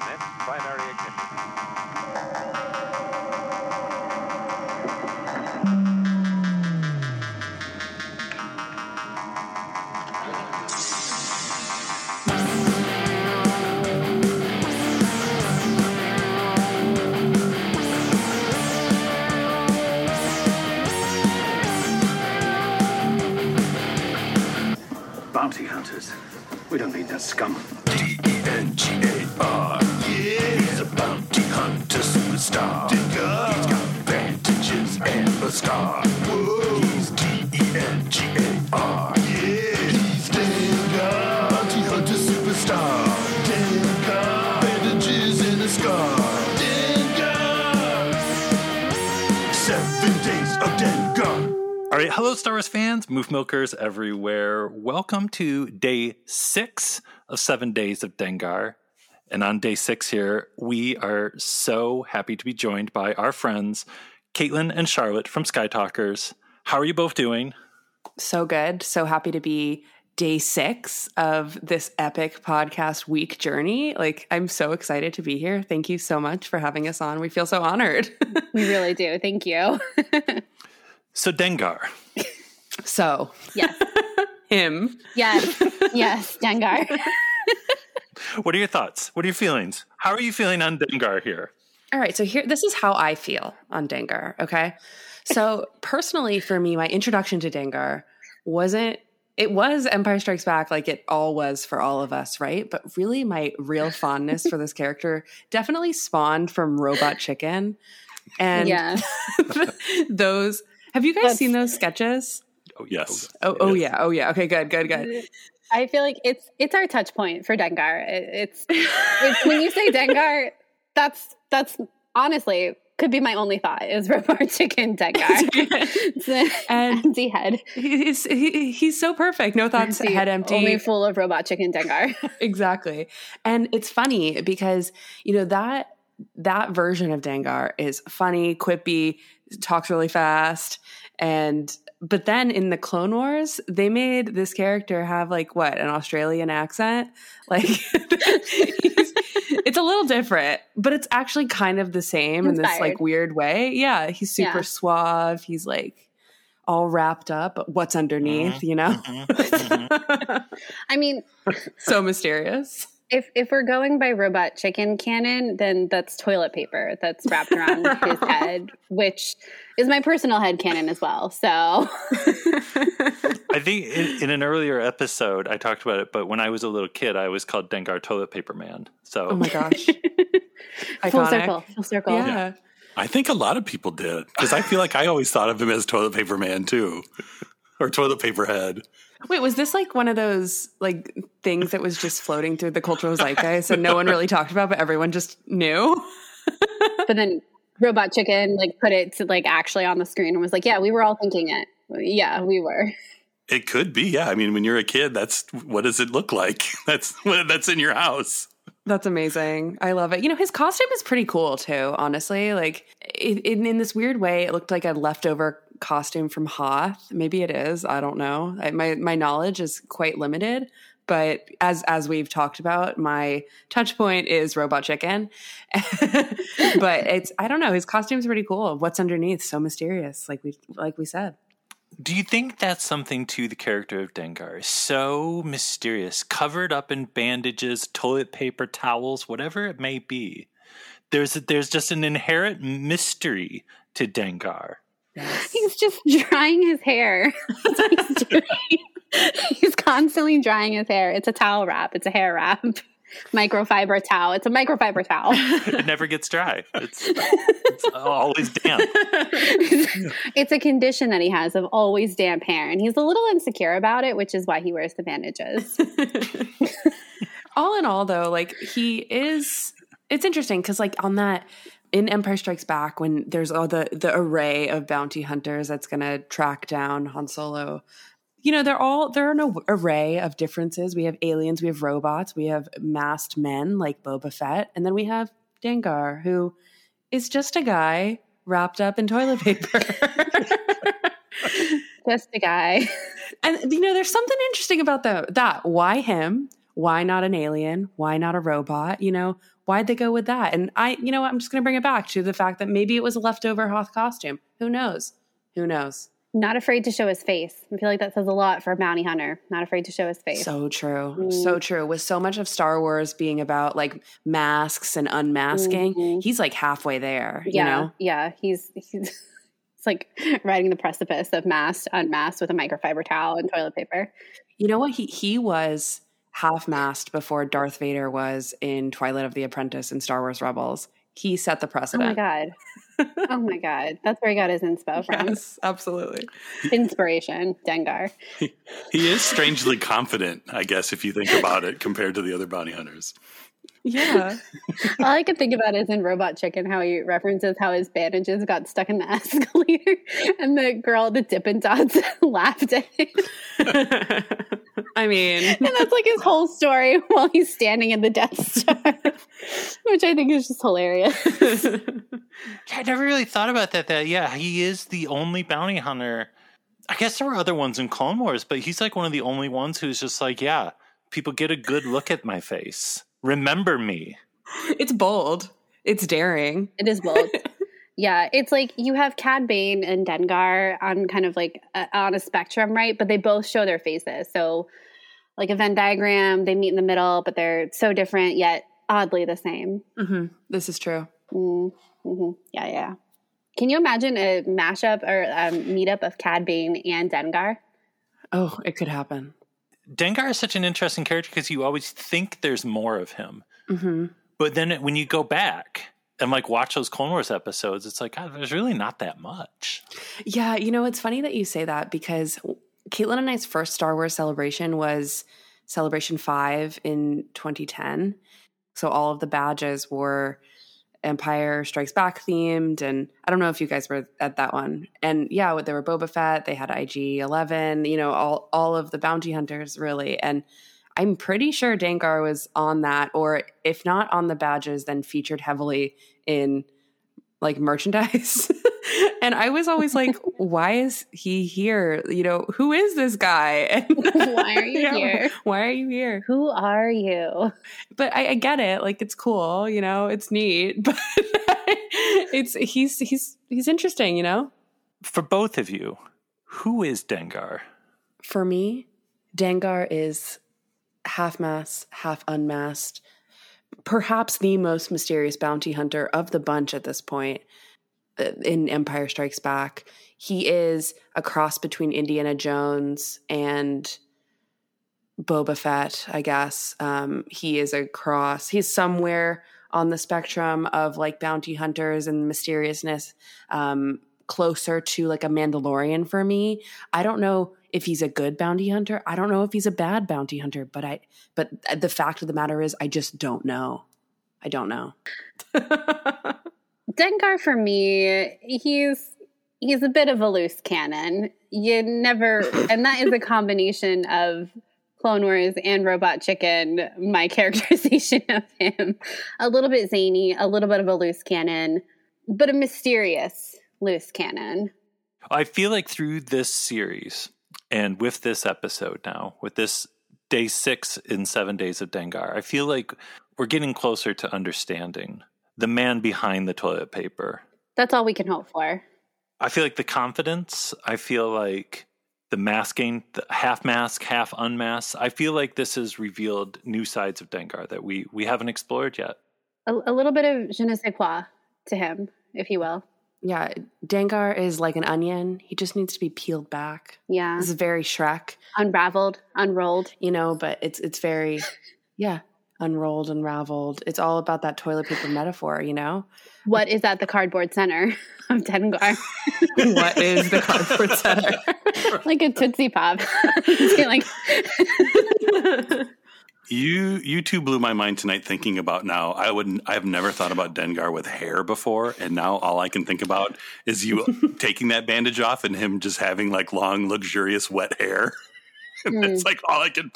Commence primary ignition. Bounty hunters. We don't need that scum. D-E-N-G-A-R. Superstar. Digger. He's got advantages and a scar. Whoa. He's D-E-N-G-A-R. Yeah, he's Digger. Bounty hunter superstar. Digger. Bandages and a scar. Digger. Seven days of Dengar. All right, hello, Star Wars fans, Moof Milkers everywhere. Welcome to day six of seven days of Dengar. And on day six here, we are so happy to be joined by our friends, Caitlin and Charlotte from Sky Talkers. How are you both doing? So good. So happy to be day six of this epic podcast week journey. Like, I'm so excited to be here. Thank you so much for having us on. We feel so honored. We really do. Thank you. So, Dengar, so, yes. him. Yes. Yes. Dengar. What are your thoughts? What are your feelings? How are you feeling on Dengar here? All right. So, here, this is how I feel on Dengar. Okay. So, personally, for me, my introduction to Dengar wasn't it was Empire Strikes Back, like it all was for all of us, right? But really, my real fondness for this character definitely spawned from Robot Chicken. And Yeah. those, have you guys That's- seen those sketches? Oh, oh, yes. Oh, oh yeah, oh yeah. Okay, good, good, good. Mm-hmm. I feel like it's it's our touch point for Dengar. It, it's it's when you say Dengar, that's that's honestly could be my only thought is robot chicken Dengar. It's an And- empty head. He's he, he's so perfect. No thoughts, Empty, head empty. Only full of robot chicken Dengar. exactly. And it's funny because you know that that version of Dengar is funny, quippy, talks really fast, and but then in the Clone Wars, they made this character have like what an Australian accent. Like he's- it's a little different, but it's actually kind of the same in this like weird way. Yeah, he's super Yeah. suave. He's like all wrapped up, what's underneath, mm-hmm. you know? Mm-hmm. Mm-hmm. I mean, so mysterious. If if we're going by robot chicken canon, then that's toilet paper that's wrapped around his head, which is my personal head canon as well. So I think in, in an earlier episode, I talked about it, but when I was a little kid, I was called Dengar Toilet Paper Man. So, Oh my gosh. full Iconic. circle, full circle. Yeah. I think a lot of people did because I feel like I always thought of him as toilet paper man too, or toilet paper head. Wait, was this like one of those like things that was just floating through the cultural zeitgeist and no one really talked about, but everyone just knew? But then Robot Chicken like put it to like actually on the screen and was like, "Yeah, we were all thinking it. Yeah, we were." It could be, yeah. I mean, when you're a kid, that's what does it look like? That's what that's in your house. That's amazing. I love it. You know, his costume is pretty cool too, honestly. Like it, in, in this weird way, it looked like a leftover costume from Hoth. Maybe it is. I don't know. I, my my knowledge is quite limited. But as as we've talked about, my touch point is Robot Chicken. but it's I don't know. His costume's pretty cool. What's underneath? So mysterious. Like we like we said. Do you think that's something to the character of Dengar? So mysterious, covered up in bandages, toilet paper, towels, whatever it may be. There's there's just an inherent mystery to Dengar. He's just drying his hair. That's what he's doing. he's constantly drying his hair. It's a towel wrap. It's a hair wrap. Microfiber towel. It's a microfiber towel. It never gets dry. It's, it's always damp. it's a condition that he has of always damp hair, and he's a little insecure about it, which is why he wears the bandages. all in all though like he is it's interesting because like on that in empire strikes back when there's all the the array of bounty hunters that's gonna track down han solo you know they're all they're an array of differences we have aliens we have robots we have masked men like boba fett and then we have dengar who is just a guy wrapped up in toilet paper Just a guy. And you know, there's something interesting about the, that. Why him? Why not an alien? Why not a robot? You know, why'd they go with that? And I, you know, I'm just going to bring it back to the fact that maybe it was a leftover Hoth costume. Who knows? Who knows? Not afraid to show his face. I feel like that says a lot for a bounty hunter. Not afraid to show his face. So true. So true. With so much of Star Wars being about like masks and unmasking, Mhm. he's like halfway there, yeah, you know? yeah. He's he's it's like riding the precipice of masked, unmasked with a microfiber towel and toilet paper. You know what? He he was half masked before Darth Vader was in Twilight of the Apprentice and Star Wars Rebels. He set the precedent. Oh my god. oh my god. That's where he got his inspo from. Yes, absolutely. Inspiration, Dengar. He is strangely confident, I guess, if you think about it, compared to the other bounty hunters. Yeah. All I can think about is in Robot Chicken how he references how his bandages got stuck in the escalator and the girl at the Dippin' Dots laughed at him. I mean, And that's like his whole story while he's standing in the Death Star, which I think is just hilarious. I never really thought about that. That yeah, he is the only bounty hunter. I guess there were other ones in Clone Wars, but he's like one of the only ones who's just like, yeah, people get a good look at my face. Remember me. it's bold. It's daring. It is bold. Yeah, it's like you have Cad Bane and Dengar on kind of like a, on a spectrum, right? But they both show their faces. So, like a Venn diagram, they meet in the middle, but they're so different yet oddly the same. hmm This is true. Mm, hmm Yeah, yeah. Can you imagine a mashup or a meetup of Cad Bane and Dengar? Oh, it could happen. Dengar is such an interesting character because you always think there's more of him, hmm but then when you go back and like watch those Clone Wars episodes, it's like God, there's really not that much. Yeah, you know, it's funny that you say that because Caitlin and I's first Star Wars celebration was Celebration 5 in 2010. So all of the badges were Empire Strikes Back themed. And I don't know if you guys were at that one. And yeah, there were Boba Fett, they had IG 11, you know, all, all of the bounty hunters really. And I'm pretty sure Dengar was on that, or if not on the badges, then featured heavily in like merchandise. and I was always like, why is he here? You know, who is this guy? And Why are you Yeah, here? Why are you here? Who are you? But I, I get it. Like it's cool, you know, it's neat. But it's he's he's he's interesting, you know? For both of you, who is Dengar? For me, Dengar is half masked, half unmasked. Perhaps the most mysterious bounty hunter of the bunch at this point uh, in Empire Strikes Back. He is a cross between Indiana Jones and Boba Fett, I guess. Um, he is a cross. He's somewhere on the spectrum of like bounty hunters and mysteriousness, um, closer to like a Mandalorian for me. I don't know if he's a good bounty hunter. I don't know if he's a bad bounty hunter, but I but uh, the fact of the matter is I just don't know. I don't know. Dengar for me, he's he's a bit of a loose cannon. You never, and that is a combination of Clone Wars and Robot Chicken. My characterization of him, a little bit zany, a little bit of a loose cannon, but a mysterious loose cannon. I feel like through this series and with this episode now, with this day six in seven days of Dengar, I feel like we're getting closer to understanding the man behind the toilet paper. That's all we can hope for. I feel like the confidence, I feel like the masking, the half mask, half unmask. I feel like this has revealed new sides of Dengar that we we haven't explored yet. A, a little bit of je ne sais quoi to him, if you will. Yeah, Dengar is like an onion. He just needs to be peeled back. Yeah, This is very Shrek, unraveled, unrolled. you know, but it's it's very yeah, unrolled, unraveled. It's all about that toilet paper metaphor, you know? What is at the cardboard center of Dengar? what is the cardboard center? like a Tootsie Pop. See, like, You you two blew my mind tonight thinking about now. I would I've never thought about Dengar with hair before, and now all I can think about is you taking that bandage off and him just having like long, luxurious, wet hair. and that's hmm. like all I can.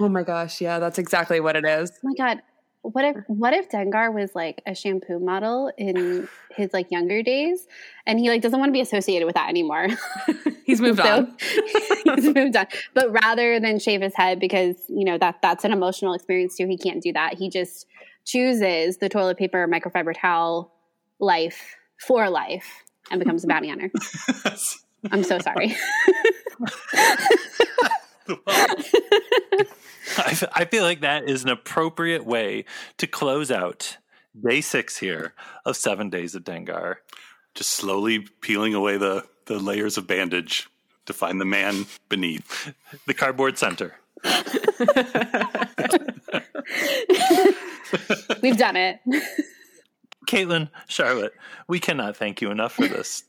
oh my gosh, yeah, that's exactly what it is. oh my God, what if what if Dengar was like a shampoo model in his like younger days, and he like doesn't want to be associated with that anymore. He's moved So- on. he's moved on. But rather than shave his head because you know that that's an emotional experience too, he can't do that. He just chooses the toilet paper microfiber towel life for life and becomes a bounty hunter. I'm so sorry. I, f- I feel like that is an appropriate way to close out day six here of seven days of Dengar. Just slowly peeling away the, the layers of bandage to find the man beneath. The cardboard center. We've done it. Caitlin, Charlotte, we cannot thank you enough for this,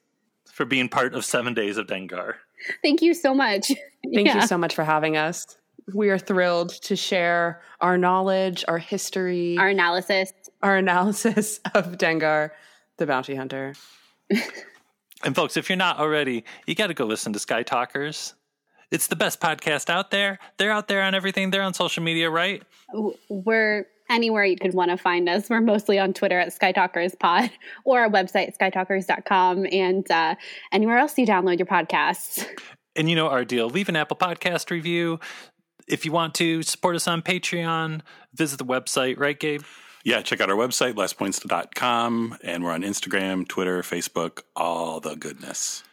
for being part of seven days of Dengar. Thank you so much. Thank Yeah. you so much for having us. We are thrilled to share our knowledge, our history, Our analysis, our, analysis. analysis of Dengar, the bounty hunter. And folks, if you're not already, you got to go listen to Sky Talkers. It's the best podcast out there. They're out there on everything. They're on social media, right? We're anywhere you could want to find us. We're mostly on Twitter at SkyTalkers Pod or our website, skytalkers.com, and uh, anywhere else you download your podcasts. And you know our deal. Leave an Apple Podcast review. If you want to support us on Patreon, visit the website, right, Gabe? Yeah, check out our website, lesspoints.com, and we're on Instagram, Twitter, Facebook, all the goodness.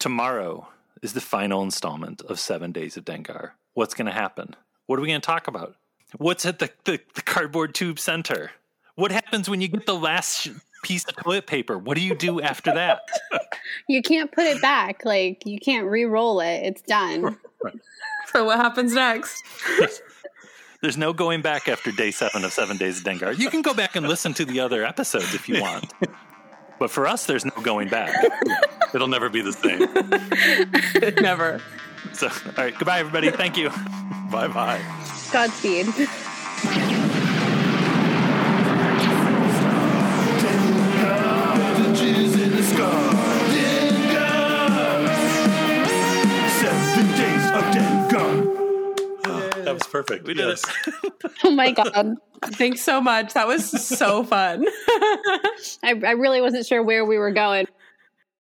Tomorrow is the final installment of Seven Days of Dengar. What's going to happen? What are we going to talk about? What's at the, the, the cardboard tube center? What happens when you get the last piece of toilet paper? What do you do after that? You can't put it back. Like, you can't re roll it. It's done. So, what happens next? There's no going back after day seven of Seven Days of Dengar. You can go back and listen to the other episodes if you want. But for us, there's no going back. It'll never be the same. Never. So, all right, goodbye, everybody. Thank you. bye bye. Godspeed. Bandages in the scar. Dengar. Seven days of Dengar. That was perfect. We did Yes. it. Oh my God. Thanks so much. That was so fun. I, I really wasn't sure where we were going.